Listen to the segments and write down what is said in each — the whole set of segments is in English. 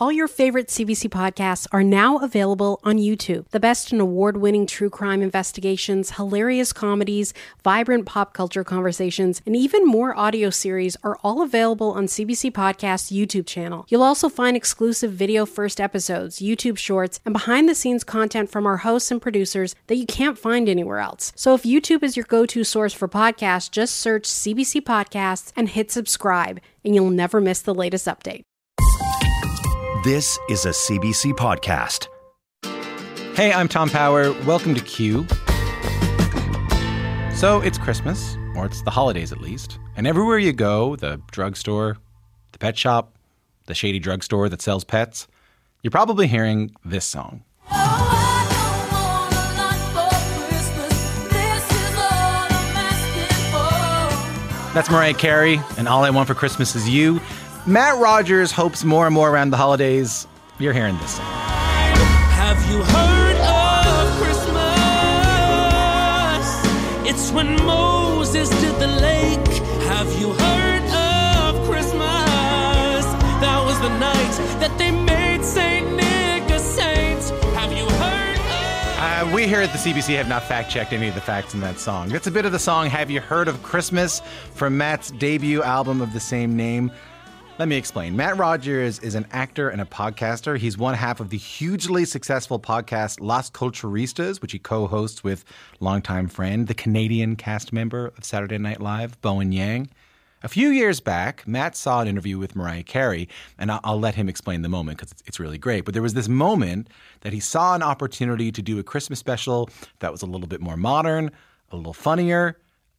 All your favorite CBC podcasts are now available on YouTube. The best in award winning true crime investigations, hilarious comedies, vibrant pop culture conversations, and even more audio series are all available on CBC Podcast's YouTube channel. You'll also find exclusive video first episodes, YouTube shorts, and behind the scenes content from our hosts and producers that you can't find anywhere else. So if YouTube is your go to source for podcasts, just search CBC Podcasts and hit subscribe, and you'll never miss the latest update. This is a CBC podcast. Hey, I'm Tom Power. Welcome to Q. So it's Christmas, or it's the holidays at least, and everywhere you go the drugstore, the pet shop, the shady drugstore that sells pets you're probably hearing this song. That's Mariah Carey, and All I Want for Christmas Is You. Matt Rogers hopes more and more around the holidays. You're hearing this song. Have you heard of Christmas? It's when Moses did the lake. Have you heard of Christmas? That was the night that they made Saint Nick a saint. Have you heard of Uh, we here at the CBC have not fact checked any of the facts in that song. It's a bit of the song Have You Heard of Christmas from Matt's debut album of the same name. Let me explain. Matt Rogers is an actor and a podcaster. He's one half of the hugely successful podcast Las Culturistas, which he co hosts with longtime friend, the Canadian cast member of Saturday Night Live, Bowen Yang. A few years back, Matt saw an interview with Mariah Carey, and I'll, let him explain the moment because it's really great. But there was this moment that he saw an opportunity to do a Christmas special that was a little bit more modern, a little funnier,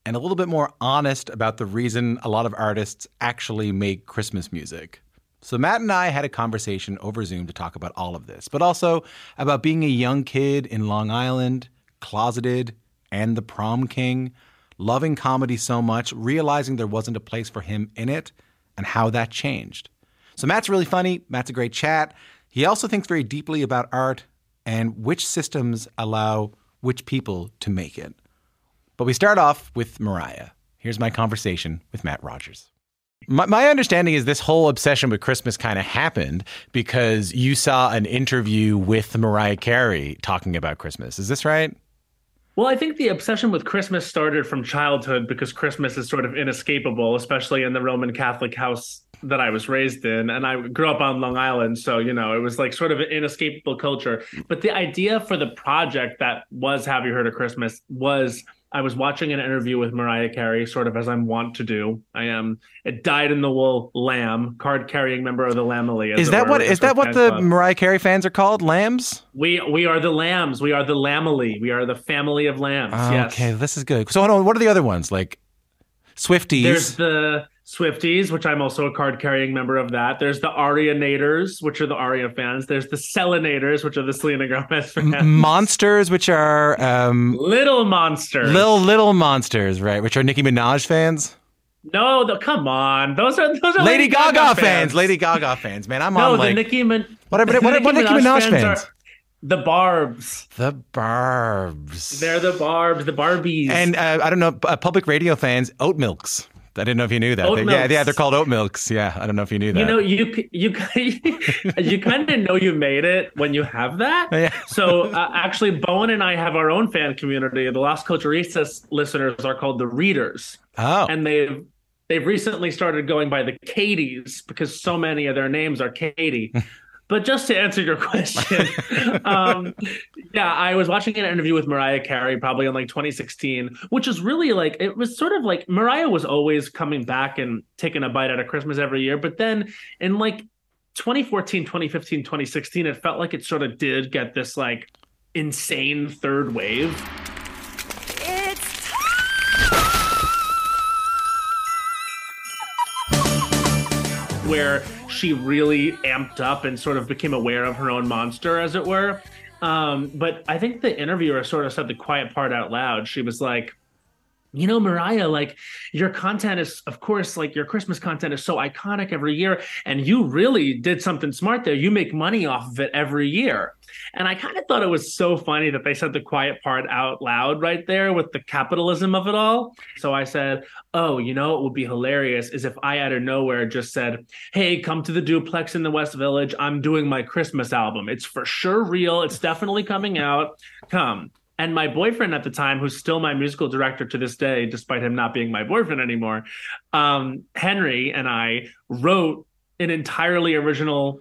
and a little bit more honest about the reason a lot of artists actually make Christmas music. So Matt and I had a conversation over Zoom to talk about all of this, but also about being a young kid in Long Island, closeted, and the prom king, loving comedy so much, realizing there wasn't a place for him in it, and how that changed. So Matt's really funny. Matt's a great chat. He also thinks very deeply about art and which systems allow which people to make it. But we start off with Mariah. Here's my conversation with Matt Rogers. My, my understanding is this whole obsession with Christmas kind of happened because you saw an interview with Mariah Carey talking about Christmas. Is this right? Well, I think the obsession with Christmas started from childhood because Christmas is sort of inescapable, especially in the Roman Catholic house that I was raised in. And I grew up on Long Island. So, you know, it was like sort of an inescapable culture. But the idea for the project that was Have You Heard of Christmas was I was watching an interview with Mariah Carey, sort of as I'm wont to do. I am a dyed in the wool lamb, card carrying member of the Lambily. Is that what is that what the club. Mariah Carey fans are called? Lambs? we we are the lambs. We are the Lambily. We are the family of lambs. Ah, yes. Okay, this is good. So hold on, what are the other ones? Like Swifties. There's the Swifties, which I'm also a card carrying member of that. There's the Arianators, which are the Aria fans. There's the Selenators, which are the Selena Gomez fans. monsters, which are um, Little Monsters. little little monsters, right? Which are Nicki Minaj fans. No, the, come on. Those are those are Lady, Gaga, fans. Lady Gaga fans, man. I'm No, on the like Nicki Min- What are- what are- what Nicki Minaj fans? are the Barbs. the Barbs. They're the Barbs, the Barbies. and uh, I don't know, uh, public radio fans, oat milks. I didn't know if you knew that. They- yeah, yeah, they're called oat milks. Yeah, I don't know if you knew that. You know, you you you kind of know you made it when you have that. Yeah. So uh, actually, Bowen and I have our own fan community. The Las Culturistas listeners are called the Readers, oh, and they've they've recently started going by the Katies because so many of their names are Katie. But just to answer your question, um, yeah, I was watching an interview with Mariah Carey probably in like 2016, which is really like it was sort of like Mariah was always coming back and taking a bite out of Christmas every year. But then in like 2014, 2015, 2016, it felt like it sort of did get this like insane third wave. Where she really amped up and sort of became aware of her own monster, as it were. Um, but I think the interviewer sort of said the quiet part out loud. She was like, you know, Mariah, like your content is, of course, like your Christmas content is so iconic every year. And you really did something smart there. You make money off of it every year. And I kind of thought it was so funny that they said the quiet part out loud right there with the capitalism of it all. So I said, Oh, you know, it would be hilarious is if I out of nowhere just said, Hey, come to the duplex in the West Village. I'm doing my Christmas album. It's for sure real. It's definitely coming out. Come. And my boyfriend at the time, who's still my musical director to this day, despite him not being my boyfriend anymore, um, Henry and I wrote an entirely original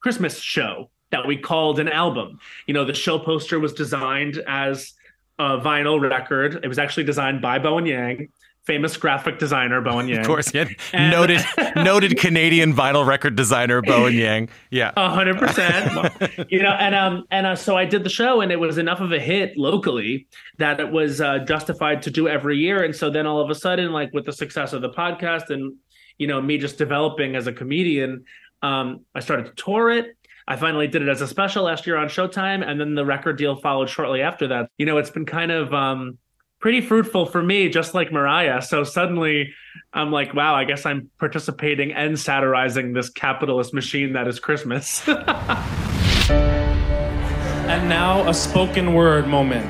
Christmas show that we called an album. You know, the show poster was designed as a vinyl record. It was actually designed by Bowen Yang famous graphic designer Bowen Yang. Of course, yeah. And, noted noted Canadian vinyl record designer Bowen Yang. Yeah, hundred percent. You know, and um, and uh, so I did the show, and it was enough of a hit locally that it was uh, justified to do every year. And so then all of a sudden, like with the success of the podcast, and you know, me just developing as a comedian, um, I started to tour it. I finally did it as a special last year on Showtime, and then the record deal followed shortly after that. You know, it's been kind of um, pretty fruitful for me, just like Mariah. So suddenly I'm like, wow, I guess I'm participating and satirizing this capitalist machine that is Christmas. and now a spoken word moment.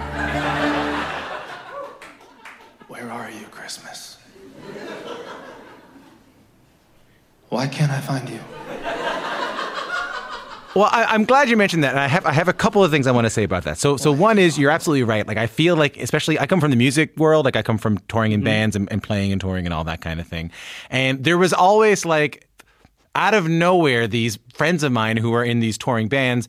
Where are you, Christmas? Why can't I find you? Well, I, am glad you mentioned that, and I have I have a couple of things I want to say about that. So, so one is you're absolutely right. Like I feel like, especially I come from the music world. Like I come from touring in mm-hmm. bands and, and playing and touring and all that kind of thing. And there was always like out of nowhere these friends of mine who are in these touring bands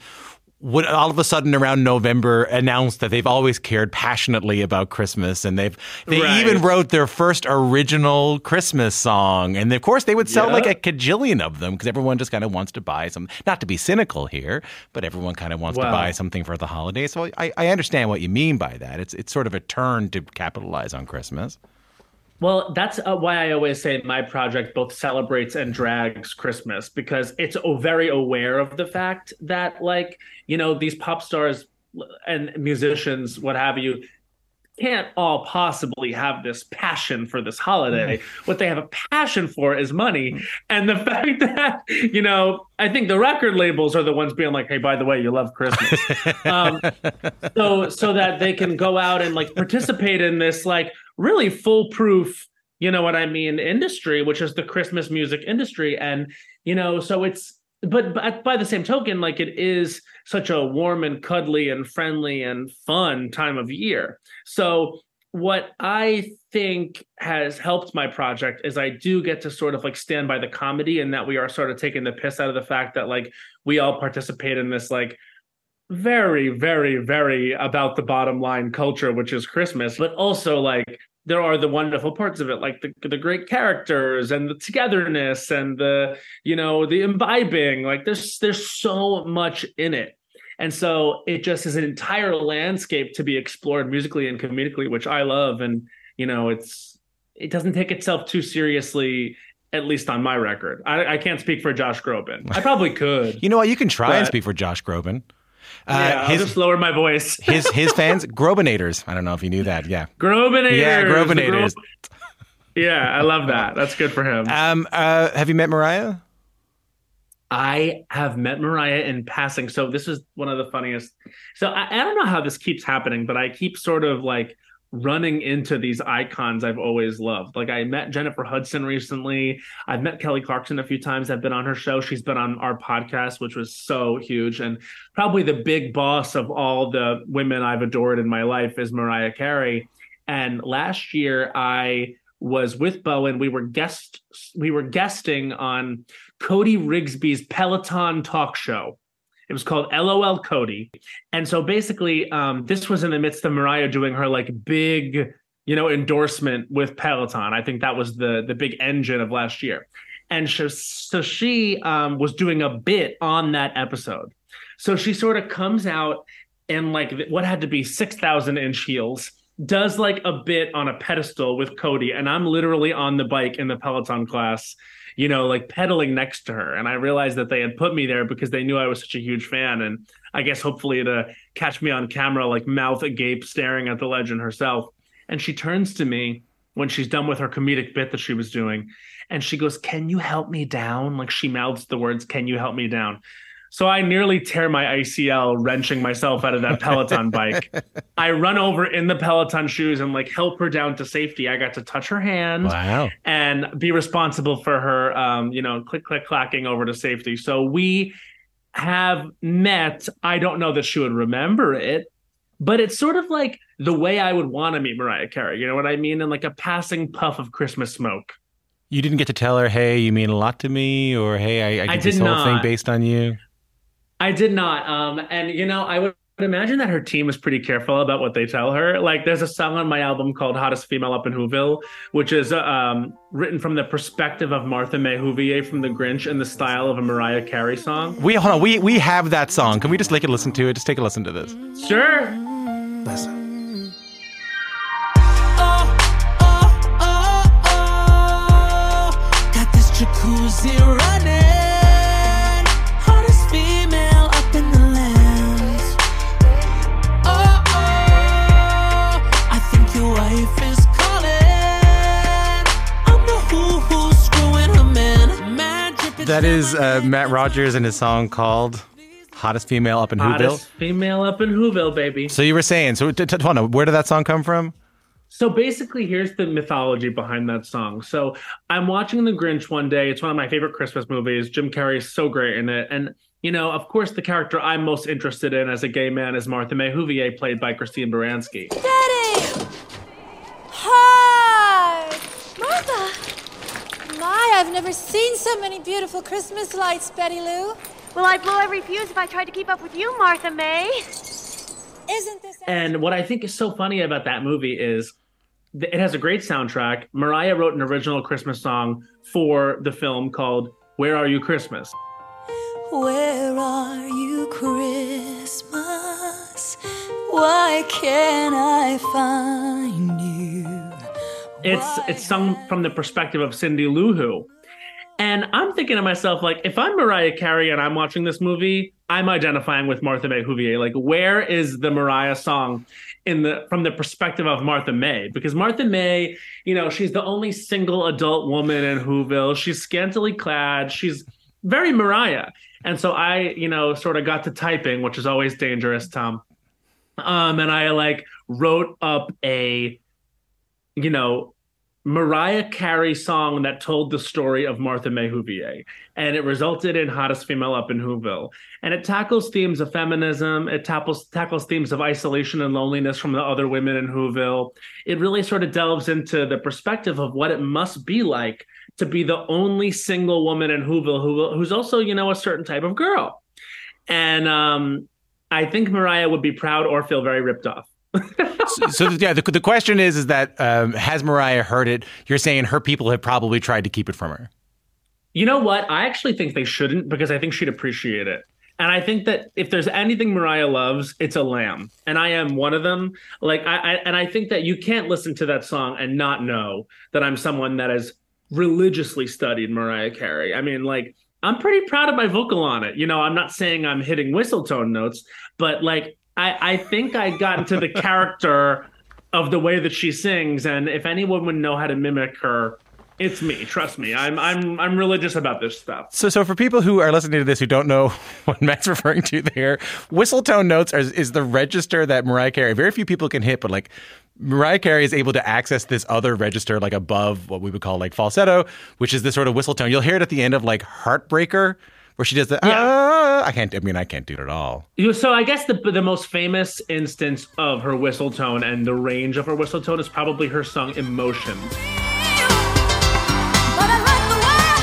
would all of a sudden around November announce that they've always cared passionately about Christmas and they've they right. even wrote their first original Christmas song. And of course they would sell like a cajillion of them because everyone just kind of wants to buy some not to be cynical here but everyone kind of wants wow. to buy something for the holidays. So I, I understand what you mean by that. It's it's sort of a turn to capitalize on Christmas well, that's uh, why I always say my project both celebrates and drags Christmas because it's very aware of the fact that, like, you know, these pop stars and musicians, what have you, can't all possibly have this passion for this holiday. Mm. What they have a passion for is money. And the fact that, you know, I think the record labels are the ones being like, hey, by the way, you love Christmas. um, so so that they can go out and like participate in this like really foolproof, you know what I mean, industry, which is the Christmas music industry. And, you know, so it's but, but by the same token, like it is such a warm and cuddly and friendly and fun time of year. So what I think has helped my project is I do get to sort of like stand by the comedy and that we are sort of taking the piss out of the fact that like we all participate in this like very, very, very about the bottom line culture, which is Christmas, but also like there are the wonderful parts of it, like the the great characters and the togetherness and the you know the imbibing. Like there's there's so much in it, and so it just is an entire landscape to be explored musically and comedically, which I love. And you know, it's it doesn't take itself too seriously at least on my record. I, I, can't speak for Josh Groban. I probably could. you know what? You can try but, and speak for Josh Groban. Uh, yeah, his, I'll just lower my voice. his his fans, Grobinators. I don't know if you knew that. Yeah, Grobinators. Yeah, Grobinators. Gro- yeah, I love that. That's good for him. Um, uh, have you met Mariah? I have met Mariah in passing. So this is one of the funniest. So I, I don't know how this keeps happening, but I keep sort of like running into these icons I've always loved. Like I met Jennifer Hudson recently. I've met Kelly Clarkson a few times. I've been on her show. She's been on our podcast, which was so huge. And probably the big boss of all the women I've adored in my life is Mariah Carey. And last year I was with Bowen. We were guest we were guesting on Cody Rigsby's Peloton talk show. It was called LOL Cody. And so basically, um, this was in the midst of Mariah doing her like big, you know, endorsement with Peloton. I think that was the the big engine of last year. And so, so she um, was doing a bit on that episode. So she sort of comes out in like what had to be 6,000 inch heels, does like a bit on a pedestal with Cody. And I'm literally on the bike in the Peloton class you know, like pedaling next to her. And I realized that they had put me there because they knew I was such a huge fan. And I guess hopefully to catch me on camera, like mouth agape, staring at the legend herself. And she turns to me when she's done with her comedic bit that she was doing. And she goes, Can you help me down? Like she mouths the words, Can you help me down? So I nearly tear my ACL wrenching myself out of that Peloton bike. I run over in the Peloton shoes and like help her down to safety. I got to touch her hand Wow. and be responsible for her, um, you know, click, click, clacking over to safety. So we have met. I don't know that she would remember it, but it's sort of like the way I would want to meet Mariah Carey. You know what I mean? And like a passing puff of Christmas smoke. You didn't get to tell her, hey, you mean a lot to me, or hey, I, I did this did whole thing based on you. I did not. Um, and you know, I would imagine that her team is pretty careful about what they tell her. Like, there's a song on my album called "Hottest Female Up in Whoville," which is um, written from the perspective of Martha May Whovier from The Grinch in the style of a Mariah Carey song. We hold on. We we have that song. Can we just take a listen to it? Just take a listen to this. Sure. Listen. oh, oh, oh. Got this jacuzzi running. That is uh, Matt Rogers and his song called "Hottest Female Up in Whoville." Hottest female up in Whoville, baby. So you were saying, so t- t- hold where did that song come from? So basically, here's the mythology behind that song. So I'm watching The Grinch one day. It's one of my favorite Christmas movies. Jim Carrey is so great in it. And, you know, of course, the character I'm most interested in as a gay man is Martha May Whovier, played by Christine Baranski. Daddy! Hi! Martha! My, I've never seen so many beautiful Christmas lights, Betty Lou. Well, I'd blow every fuse if I tried to keep up with you, Martha May. Isn't this And what I think is so funny about that movie is it has a great soundtrack. Mariah wrote an original Christmas song for the film called Where Are You Christmas? Where are you, Christmas? Why can't I find you? It's it's sung from the perspective of Cindy Lou Who. And I'm thinking to myself, like, if I'm Mariah Carey and I'm watching this movie, I'm identifying with Martha May Whovier. Like, where is the Mariah song in the from the perspective of Martha May? Because Martha May, you know, she's the only single adult woman in Whoville. She's scantily clad. She's very Mariah. And so I, you know, sort of got to typing, which is always dangerous, Tom. Um, and I like wrote up a, you know, Mariah Carey song that told the story of Martha May Whovier. And it resulted in Hottest Female Up in Whoville. And it tackles themes of feminism. It tackles, tackles themes of isolation and loneliness from the other women in Whoville. It really sort of delves into the perspective of what it must be like to be the only single woman in Whoville who, who's also, you know, a certain type of girl. And um, I think Mariah would be proud or feel very ripped off. So, so yeah, the, the question is, is that um, has Mariah heard it? You're saying her people have probably tried to keep it from her. You know what? I actually think they shouldn't because I think she'd appreciate it. And I think that if there's anything Mariah loves, it's a lamb, and I am one of them. Like I, I and I think that you can't listen to that song and not know that I'm someone that has religiously studied Mariah Carey. I mean, like I'm pretty proud of my vocal on it. You know, I'm not saying I'm hitting whistle tone notes, but like I, I think I got into the character of the way that she sings, and if anyone would know how to mimic her, it's me. Trust me. I'm I'm I'm religious about this stuff. So, so for people who are listening to this who don't know what Matt's referring to there, whistle tone notes are, is the register that Mariah Carey, very few people can hit, but like Mariah Carey is able to access this other register, like above what we would call like falsetto, which is this sort of whistle tone. You'll hear it at the end of like Heartbreaker, where she does the, Yeah. ah, I can't, I mean, I can't do it at all. So I guess the the most famous instance of her whistle tone and the range of her whistle tone is probably her song "Emotion." But I like the way I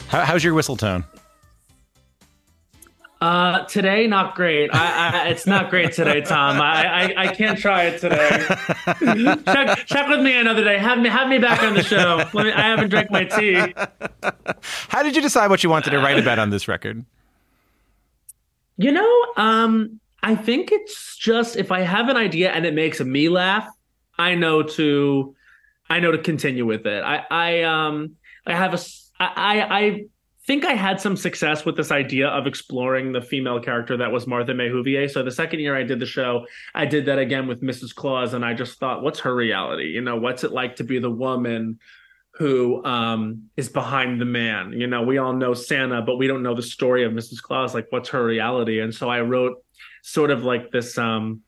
feel. How, how's your whistle tone? Uh, today not great. I, I it's not great today, Tom. I, I I can't try it today. check check with me another day. Have me have me back on the show. Let me, I haven't drank my tea. How did you decide what you wanted to write about on this record? You know, um, I think it's just if I have an idea and it makes me laugh, I know to, I know to continue with it. I, I, um, I have a, I I think I had some success with this idea of exploring the female character that was Martha May Whovier. So the second year I did the show, I did that again with Mrs. Claus, and I just thought, what's her reality? You know, what's it like to be the woman who um, is behind the man? You know, we all know Santa, but we don't know the story of Mrs. Claus. Like, what's her reality? And so I wrote sort of like this, um,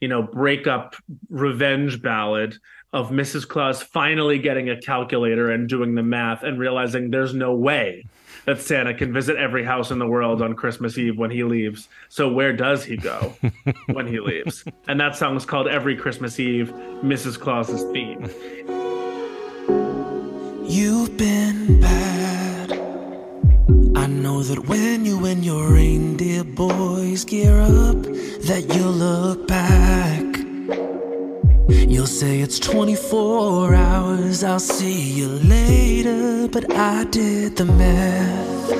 you know, breakup revenge ballad of Mrs. Claus finally getting a calculator and doing the math and realizing there's no way that Santa can visit every house in the world on Christmas Eve when he leaves. So where does he go when he leaves? And that song is called Every Christmas Eve, Mrs. Claus's theme. You've been bad. I know that when you and your reindeer boys gear up, that you'll look back. You'll say it's 24 hours, I'll see you later, but I did the math.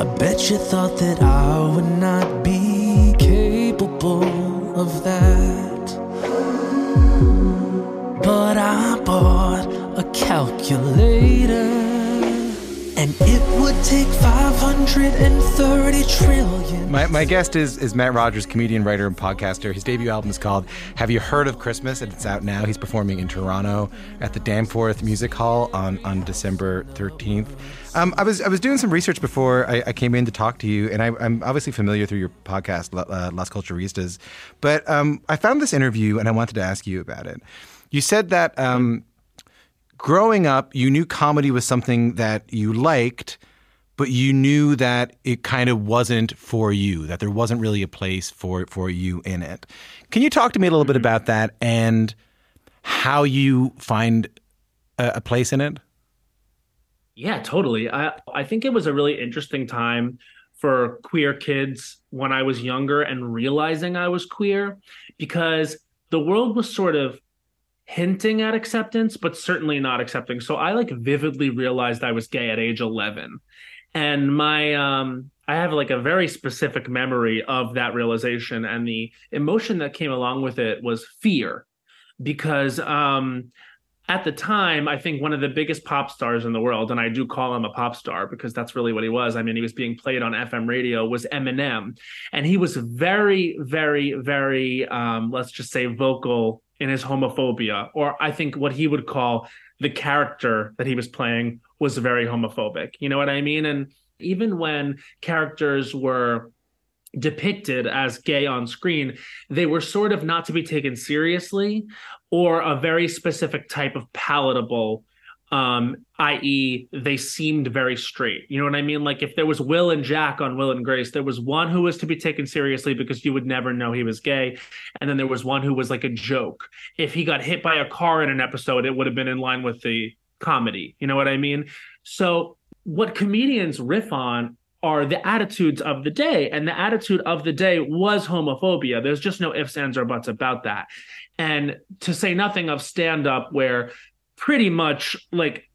I bet you thought that I would not be capable of that. But I bought a calculator. And it would take 530 trillion. My, my guest is, is Matt Rogers, comedian, writer, and podcaster. His debut album is called Have You Heard of Christmas? And it's out now. He's performing in Toronto at the Danforth Music Hall on, on December 13th. Um, I was I was doing some research before I, I came in to talk to you, and I, am obviously familiar through your podcast, uh, Las Culturistas. But um, I found this interview, and I wanted to ask you about it. You said that um, growing up, you knew comedy was something that you liked, but you knew that it kind of wasn't for you, that there wasn't really a place for, for you in it. Can you talk to me a little bit mm-hmm. about that and how you find a, a place in it? Yeah, totally. I I think it was a really interesting time for queer kids when I was younger and realizing I was queer because the world was sort of hinting at acceptance, but certainly not accepting. So I like vividly realized I was gay at age 11. And my, um, I have like a very specific memory of that realization. And the emotion that came along with it was fear because, um, at the time, I think one of the biggest pop stars in the world, and I do call him a pop star because that's really what he was. I mean, he was being played on FM radio, was Eminem. And he was very, very, very, um, let's just say, vocal in his homophobia, or I think what he would call the character that he was playing was very homophobic. You know what I mean? And even when characters were depicted as gay on screen, they were sort of not to be taken seriously or a very specific type of palatable um, i.e., they seemed very straight. You know what I mean? Like if there was Will and Jack on Will and Grace, there was one who was to be taken seriously because you would never know he was gay, and then there was one who was like a joke. If he got hit by a car in an episode, it would have been in line with the comedy. You know what I mean? So what comedians riff on are the attitudes of the day. And the attitude of the day was homophobia. There's just no ifs, ands, or buts about that. And to say nothing of stand up, where pretty much like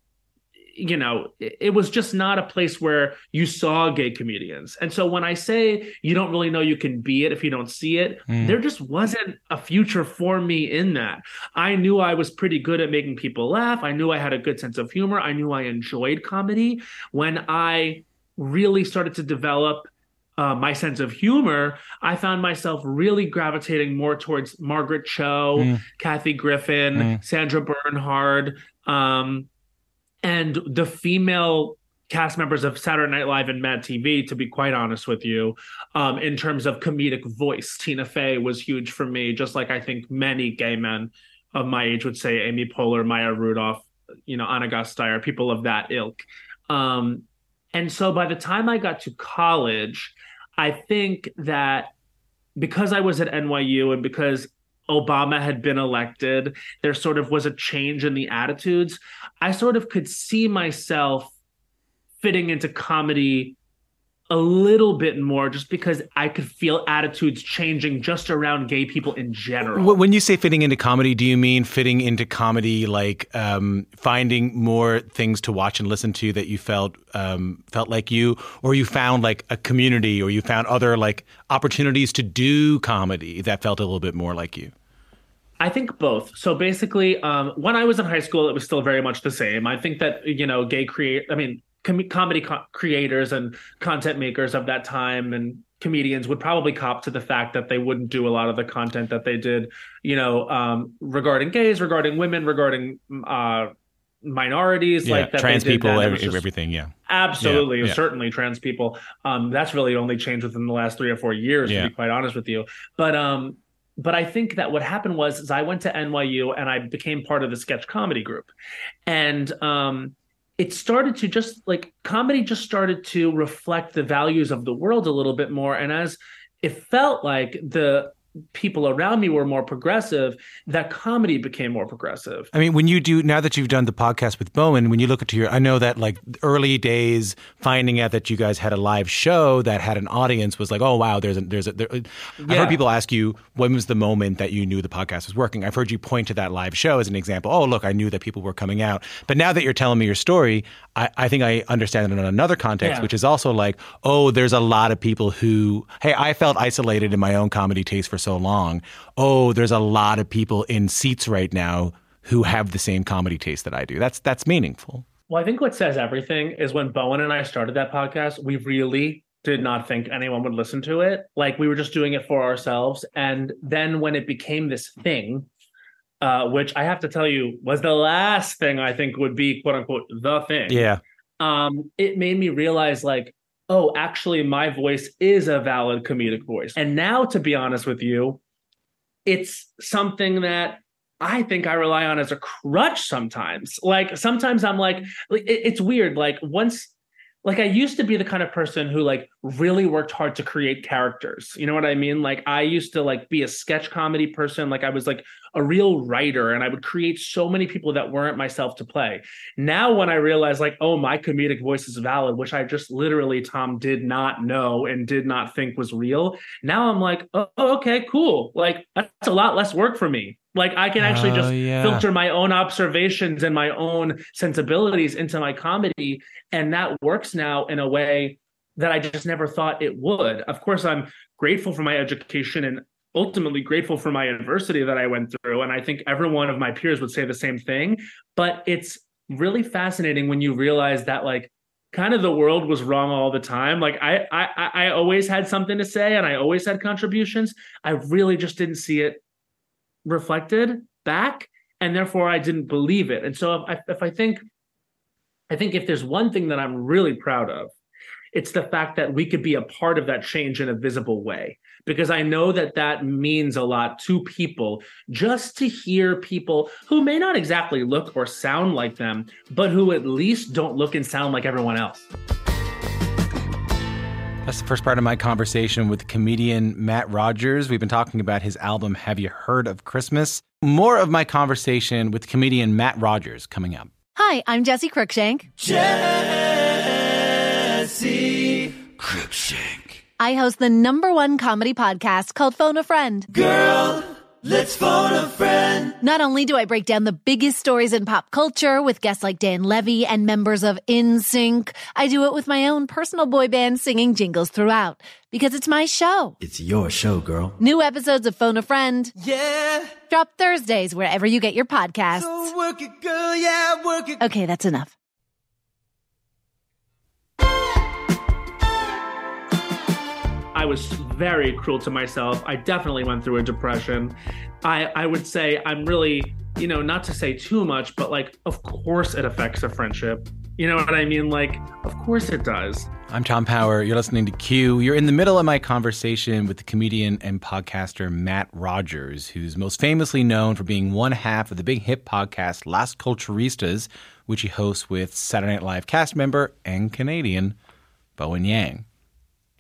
you know, it was just not a place where you saw gay comedians. And so when I say you don't really know you can be it if you don't see it, mm. there just wasn't a future for me in that. I knew I was pretty good at making people laugh. I knew I had a good sense of humor. I knew I enjoyed comedy. When I really started to develop uh, my sense of humor, I found myself really gravitating more towards Margaret Cho, mm. Kathy Griffin, mm. Sandra Bernhard, um, and the female cast members of Saturday Night Live and Mad TV, to be quite honest with you, um, in terms of comedic voice. Tina Fey was huge for me, just like I think many gay men of my age would say Amy Poehler, Maya Rudolph, you know, Ana Gasteyer, people of that ilk. Um, and so by the time I got to college, I think that because I was at NYU and because Obama had been elected, there sort of was a change in the attitudes. I sort of could see myself fitting into comedy a little bit more just because I could feel attitudes changing just around gay people in general. When you say fitting into comedy, do you mean fitting into comedy like um, finding more things to watch and listen to that you felt um, felt like you, or you found like a community, or you found other like opportunities to do comedy that felt a little bit more like you? I think both. So basically, um, when I was in high school, it was still very much the same. I think that you know, gay create. I mean, com- comedy co- creators and content makers of that time and comedians would probably cop to the fact that they wouldn't do a lot of the content that they did, you know, um, regarding gays, regarding women, regarding uh, minorities, Yeah, like that. trans people, then. It every, just- everything. Yeah. Absolutely, Yeah, yeah. certainly trans people. Um, that's really only changed within the last three or four years, to be quite honest with you. But um, but I think that what happened was is I went to NYU and I became part of the sketch comedy group, and um, it started to just like comedy just started to reflect the values of the world a little bit more, and as it felt like the people around me were more progressive, that comedy became more progressive. I mean, when you do now that you've done the podcast with Bowen, when you look into your, I know that like early days, finding out that you guys had a live show that had an audience was like, oh wow, there's a there's a. There, uh, I've Yeah. heard people ask you when was the moment that you knew the podcast was working. I've heard you point to that live show as an example. Oh look, I knew that people were coming out. But now that you're telling me your story, I, I think I understand it in another context, Yeah. which is also like, oh, there's a lot of people who, hey, I felt isolated in my own comedy taste for so long. Oh, there's a lot of people in seats right now who have the same comedy taste that I do. That's that's meaningful. Well, I think what says everything is when Bowen and I started that podcast, we really did not think anyone would listen to it. Like we were just doing it for ourselves. And then when it became this thing, uh, which I have to tell you was the last thing I think would be quote unquote the thing. Yeah. Um, it made me realize like, oh, actually my voice is a valid comedic voice. And now to be honest with you, it's something that I think I rely on as a crutch sometimes. Like sometimes I'm like, it's weird. Like once, like I used to be the kind of person who like really worked hard to create characters. You know what I mean? Like I used to like be a sketch comedy person. Like I was like a real writer and I would create so many people that weren't myself to play. Now when I realize like, oh, my comedic voice is valid, which I just literally Tom did not know and did not think was real. Now I'm like, oh, okay, cool. Like that's a lot less work for me. Like I can actually Oh, just yeah. filter my own observations and my own sensibilities into my comedy. And that works now in a way that I just never thought it would. Of course, I'm grateful for my education and ultimately grateful for my adversity that I went through. And I think every one of my peers would say the same thing. But it's really fascinating when you realize that, like, kind of the world was wrong all the time. Like I, I, I I always had something to say and I always had contributions. I really just didn't see it reflected back and therefore i didn't believe it. And so if I, if I think i think if there's one thing that i'm really proud of it's the fact that we could be a part of that change in a visible way. Because i know that that means a lot to people just to hear people who may not exactly look or sound like them but who at least don't look and sound like everyone else That's the first part of my conversation with comedian Matt Rogers. We've been talking about his album Have You Heard of Christmas? More of my conversation with comedian Matt Rogers coming up. Hi, I'm Jesse Cruickshank. Jesse Cruickshank. I host the number one comedy podcast called Phone a Friend. Girl, let's phone a friend. Not only do I break down the biggest stories in pop culture with guests like Dan Levy and members of NSYNC, I do it with my own personal boy band singing jingles throughout because it's my show. It's your show, girl. New episodes of Phone a Friend Yeah. drop Thursdays wherever you get your podcasts. So work it, girl. Yeah, work it. Okay, that's enough. I was very cruel to myself. I definitely went through a depression. I I would say I'm really, you know, not to say too much, but like of course it affects a friendship. You know what I mean? Like of course it does. I'm Tom Power. You're listening to Q. You're in the middle of my conversation with the comedian and podcaster Matt Rogers, who's most famously known for being one half of the big hit podcast Las Culturistas, which he hosts with Saturday Night Live cast member and Canadian Bowen Yang.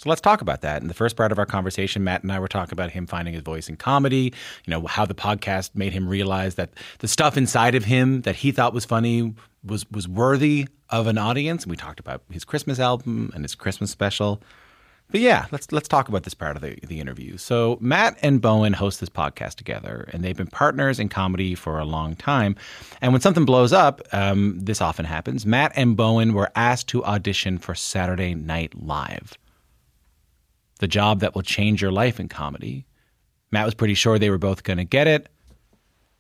So let's talk about that. In the first part of our conversation, Matt and I were talking about him finding his voice in comedy, you know, how the podcast made him realize that the stuff inside of him that he thought was funny was was worthy of an audience. And we talked about his Christmas album and his Christmas special. But yeah, let's let's talk about this part of the, the interview. So Matt and Bowen host this podcast together, and they've been partners in comedy for a long time. And when something blows up, um, this often happens. Matt and Bowen were asked to audition for Saturday Night Live the job that will change your life in comedy. Matt was pretty sure they were both going to get it.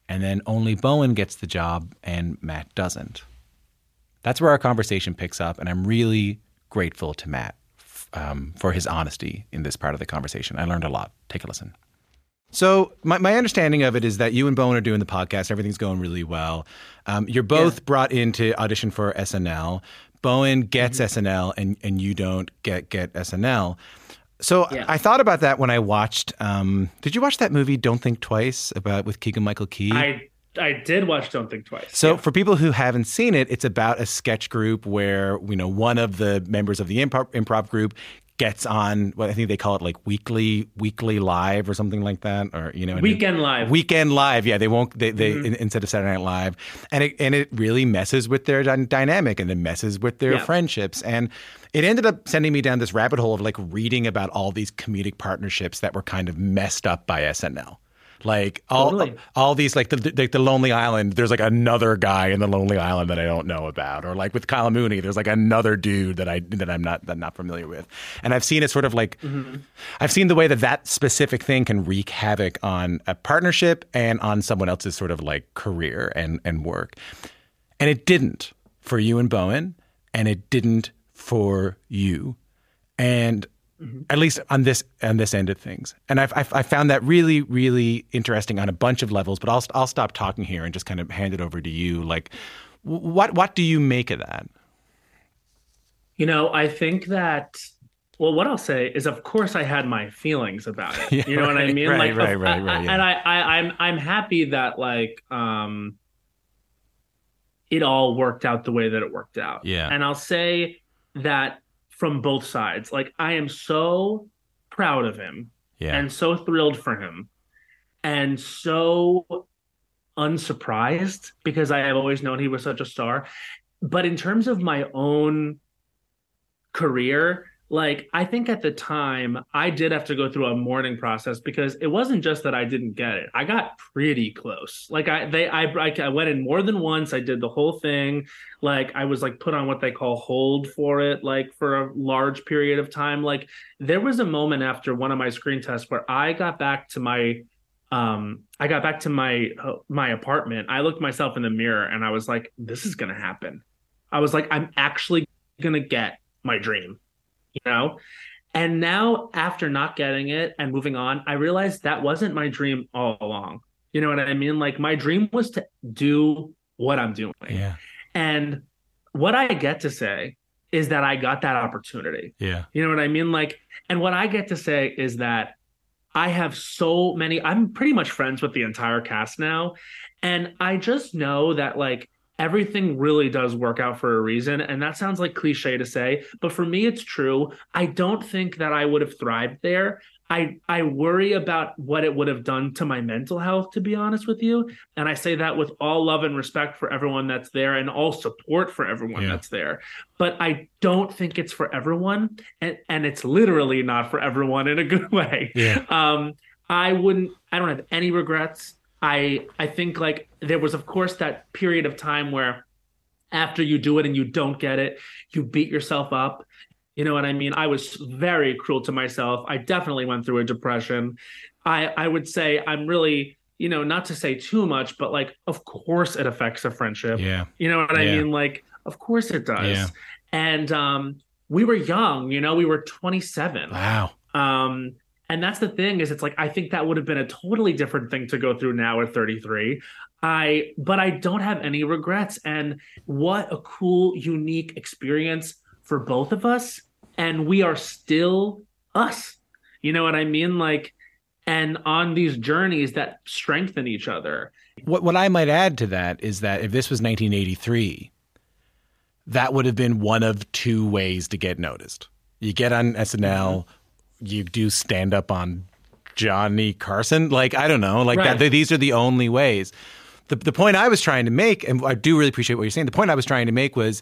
And then only Bowen gets the job and Matt doesn't. That's where our conversation picks up, and I'm really grateful to Matt um, for his honesty in this part of the conversation. I learned a lot. Take a listen. So my, my understanding of it is that you and Bowen are doing the podcast. Everything's going really well. Um, you're both yeah. brought in to audition for SNL. Bowen gets mm-hmm. SNL, and and you don't get get SNL. So yeah. I thought about that when I watched. Um, did you watch that movie Don't Think Twice about with Keegan Michael Key? I I did watch Don't Think Twice. So yeah. for people who haven't seen it, it's about a sketch group where you know one of the members of the improv, improv group gets on what I think they call it like weekly weekly live or something like that or you know weekend live weekend live yeah they won't they, they mm-hmm. in, instead of Saturday Night Live and it and it really messes with their dynamic and it messes with their yeah. friendships and it ended up sending me down this rabbit hole of like reading about all these comedic partnerships that were kind of messed up by SNL like all totally. all these like the, the, the Lonely Island. There's like another guy in the Lonely Island that I don't know about, or like with Kyle Mooney, there's like another dude that I that I'm not that I'm not familiar with. And I've seen it sort of like mm-hmm. I've seen the way that that specific thing can wreak havoc on a partnership and on someone else's sort of like career and and work. And it didn't for you and Bowen, and it didn't for you. And mm-hmm. at least on this on this end of things. And I've, I've, i found that really really interesting on a bunch of levels. But I'll I'll stop talking here and just kind of hand it over to you. Like, what what do you make of that? You know, I think that. Well, what I'll say is, of course, I had my feelings about it. Yeah, you know right, what I mean? Right, like, right, right, right. Yeah. And I, I, I'm, I'm happy that like, um, it all worked out the way that it worked out. Yeah. And I'll say that from both sides. Like I am so proud of him yeah. and so thrilled for him and so unsurprised because I have always known he was such a star. But in terms of my own career, like I think at the time I did have to go through a mourning process because it wasn't just that I didn't get it. I got pretty close. Like I they I I went in more than once. I did the whole thing. Like I was like put on what they call hold for it like for a large period of time. Like there was a moment after one of my screen tests where I got back to my um I got back to my uh, my apartment. I looked myself in the mirror and I was like this is going to happen. I was like I'm actually going to get my dream you know? And now, after not getting it and moving on, I realized that wasn't my dream all along. You know what I mean? Like, my dream was to do what I'm doing. Yeah. And what I get to say is that I got that opportunity. Yeah. You know what I mean? Like, and what I get to say is that I have so many, I'm pretty much friends with the entire cast now. And I just know that, like, everything really does work out for a reason. And that sounds like cliche to say, but for me, it's true. I don't think that I would have thrived there. I, I worry about what it would have done to my mental health, to be honest with you. And I say that with all love and respect for everyone that's there and all support for everyone yeah. that's there. But I don't think it's for everyone. And, and it's literally not for everyone in a good way. Yeah. Um, I wouldn't, I don't have any regrets. I I think like there was of course that period of time where after you do it and you don't get it, you beat yourself up. You know what I mean? I was very cruel to myself. I definitely went through a depression. I I would say I'm really you know not to say too much, but like of course it affects a friendship. Yeah. You know what yeah. I mean? Like of course it does. Yeah. And um we were young. You know we were 27. Wow. Um and that's the thing is it's like I think that would have been a totally different thing to go through now at 33. I but I don't have any regrets and what a cool unique experience for both of us and we are still us. You know what I mean like and on these journeys that strengthen each other. What what I might add to that is that if this was 1983 that would have been one of two ways to get noticed. You get on SNL you do stand up on Johnny Carson. Like I don't know, like right. that. These are the only ways. The the point I was trying to make, and I do really appreciate what you're saying. The point I was trying to make was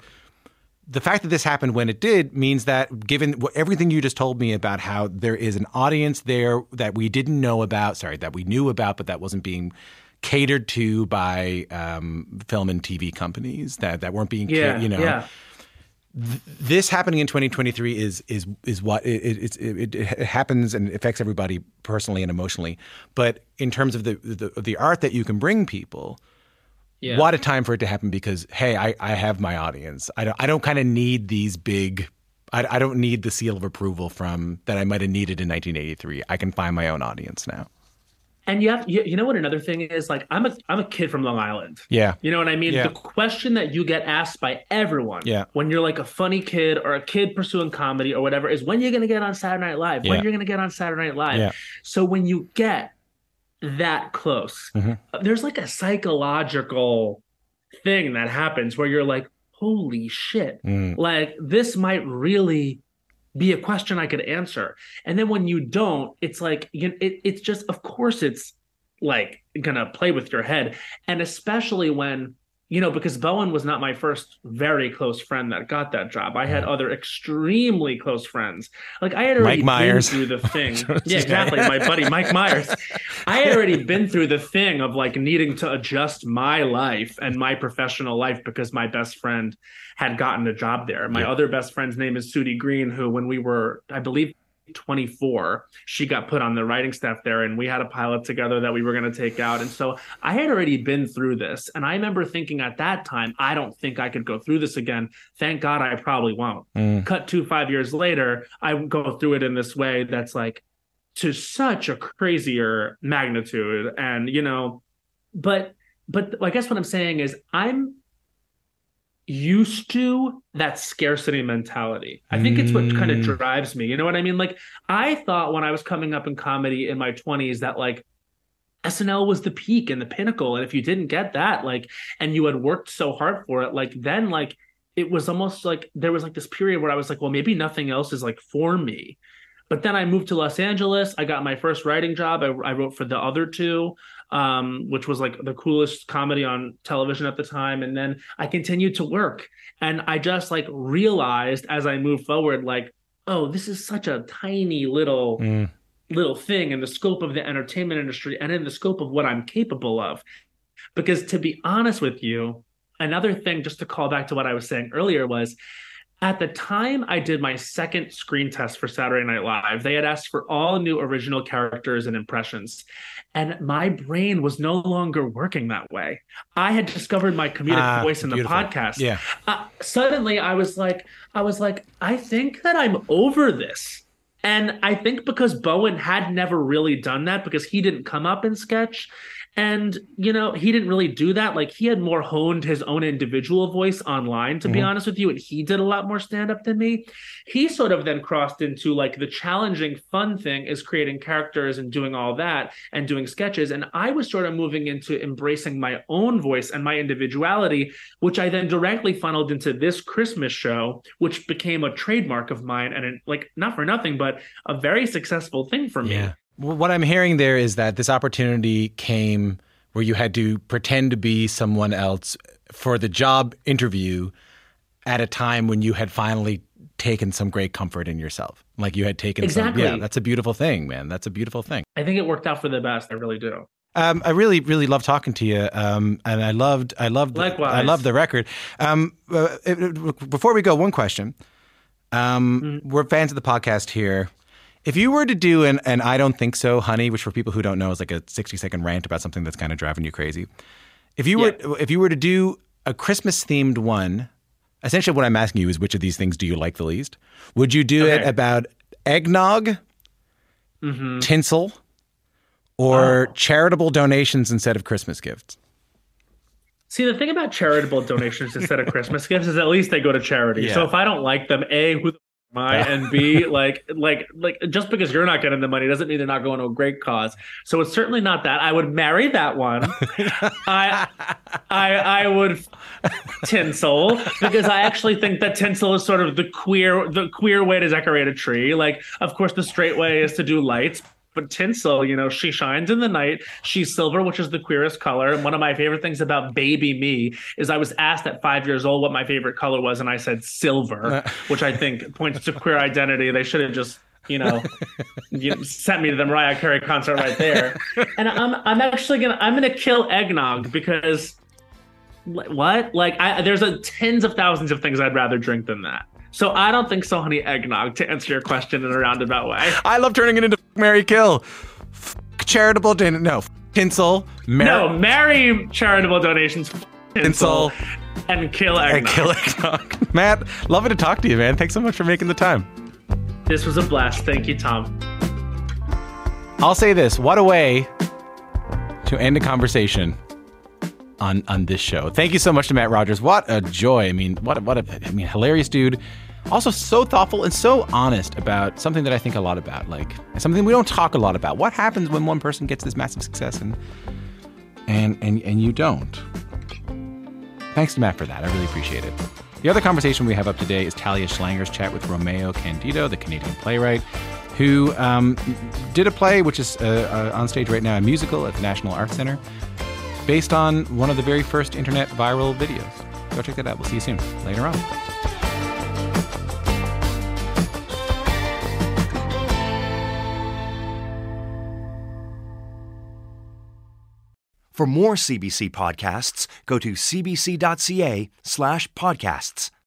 the fact that this happened when it did means that given what, everything you just told me about how there is an audience there that we didn't know about, sorry, that we knew about, but that wasn't being catered to by um, film and TV companies that that weren't being, yeah, you know. Yeah this happening in 2023 is is is what it, it, it, happens and affects everybody personally and emotionally. But in terms of the, the the art that you can bring people, Yeah. what a time for it to happen because hey, I, I have my audience. I don't I don't kind of need these big. I, I don't need the seal of approval from that I might have needed in 1983. I can find my own audience now. And you have, you, you know what another thing is like I'm a I'm a kid from Long Island. Yeah. You know what I mean? Yeah. The question that you get asked by everyone Yeah. when you're like a funny kid or a kid pursuing comedy or whatever is when you're going to get on Saturday Night Live. When Yeah. you're going to get on Saturday Night Live. Yeah. So when you get that close, Mhm. there's like a psychological thing that happens where you're like, holy shit. Mm. Like this might really be a question I could answer. And then when you don't, it's like you know, it, it's just of course it's like gonna play with your head. And especially when you know, because Bowen was not my first very close friend that got that job. I had other extremely close friends. Like I had already Mike Myers. been through the thing. Yeah, exactly. My buddy Mike Myers. I had already been through the thing of like needing to adjust my life and my professional life because my best friend had gotten a job there. My Yeah. other best friend's name is Sudi Green, who when we were, I believe, 24, she got put on the writing staff there, and we had a pilot together that we were going to take out. And so I had already been through this, and I remember thinking at that time, I don't think I could go through this again. Thank God I probably won't. Mm. Cut to five years later, I go through it in this way that's like to such a crazier magnitude, and you know, but but I guess what I'm saying is I'm used to that scarcity mentality. I think it's what kind of Mm. drives me. You know what I mean? Like I thought when I was coming up in comedy in my 20s that like SNL was the peak and the pinnacle and if you didn't get that like and you had worked so hard for it like then like it was almost like there was like this period where I was like well maybe nothing else is like for me. But then I moved to Los Angeles. I got my first writing job. I, I wrote for the other two, um, which was like the coolest comedy on television at the time. And then I continued to work. And I just like realized as I moved forward, like, oh, this is such a tiny little Mm. little thing in the scope of the entertainment industry and in the scope of what I'm capable of. Because to be honest with you, another thing just to call back to what I was saying earlier was at the time I did my second screen test for Saturday Night Live, they had asked for all new original characters and impressions. And my brain was no longer working that way. I had discovered my comedic Ah, voice in the podcast. Yeah. Uh, suddenly I was like, I was like, I think that I'm over this. And I think because Bowen had never really done that because he didn't come up in sketch. And, you know, he didn't really do that. Like he had more honed his own individual voice online, to be Mhm. honest with you. And he did a lot more stand up than me. He sort of then crossed into like the challenging, fun thing is creating characters and doing all that and doing sketches. And I was sort of moving into embracing my own voice and my individuality, which I then directly funneled into this Christmas show, which became a trademark of mine and like not for nothing, but a very successful thing for me. Yeah. What I'm hearing there is that this opportunity came where you had to pretend to be someone else for the job interview at a time when you had finally taken some great comfort in yourself. Like you had taken Exactly. some Yeah, that's a beautiful thing, man. That's a beautiful thing. I think it worked out for the best. I really do. Um, I really, really love talking to you, um, and I loved, I loved, Likewise. I love the record. Um, uh, it- it- before we go, one question. Um, Mm-hmm. We're fans of the podcast here. If you were to do an, an I don't think so, honey, which for people who don't know is like a sixty second rant about something that's kind of driving you crazy. If you were, if you were to do a Christmas themed one, essentially what I'm asking you is which of these things do you like the least? Would you do it about eggnog, Mm-hmm. tinsel, or charitable donations instead of Christmas gifts? See, the thing about charitable donations instead of Christmas gifts is at least they go to charity. Yeah. So if I don't like them, A, who the am And B, like, like, like, just because you're not getting the money doesn't mean they're not going to a great cause. So it's certainly not that. I would marry that one. I, I, I would tinsel because I actually think that tinsel is sort of the queer, the queer way to decorate a tree. Like, of course, the straight way is to do lights, but tinsel, you know, she shines in the night. She's silver, which is the queerest color. And one of my favorite things about baby me is I was asked at five years old what my favorite color was, and I said silver, uh. which I think points to queer identity. They should have just. You know, you sent me to the Mariah Carey concert right there, and I'm I'm actually gonna I'm gonna kill eggnog because what? Like, I, there's a tens of thousands of things I'd rather drink than that. So I don't think so, honey. Eggnog to answer your question in a roundabout way. I love turning it into Mary Kill. F- charitable don- no f- tinsel. Mar- No, marry charitable donations. Tinsel, and kill and eggnog. kill eggnog. Matt, lovely to talk to you, man. Thanks so much for making the time. This was a blast. Thank you, Tom. I'll say this: what a way to end a conversation on on this show. Thank you so much to Matt Rogers. What a joy! I mean, what a, what a I mean, hilarious dude. Also, so thoughtful and so honest about something that I think a lot about, like something we don't talk a lot about. What happens when one person gets this massive success and and and and you don't? Thanks to Matt for that. I really appreciate it. The other conversation we have up today is Talia Schlanger's chat with Romeo Candido, the Canadian playwright, who um, did a play which is uh, uh, on stage right now, a musical at the National Arts Center, based on one of the very first internet viral videos. Go check that out. We'll see you soon. Later on. For more CBC podcasts, go to cbc.ca slash podcasts.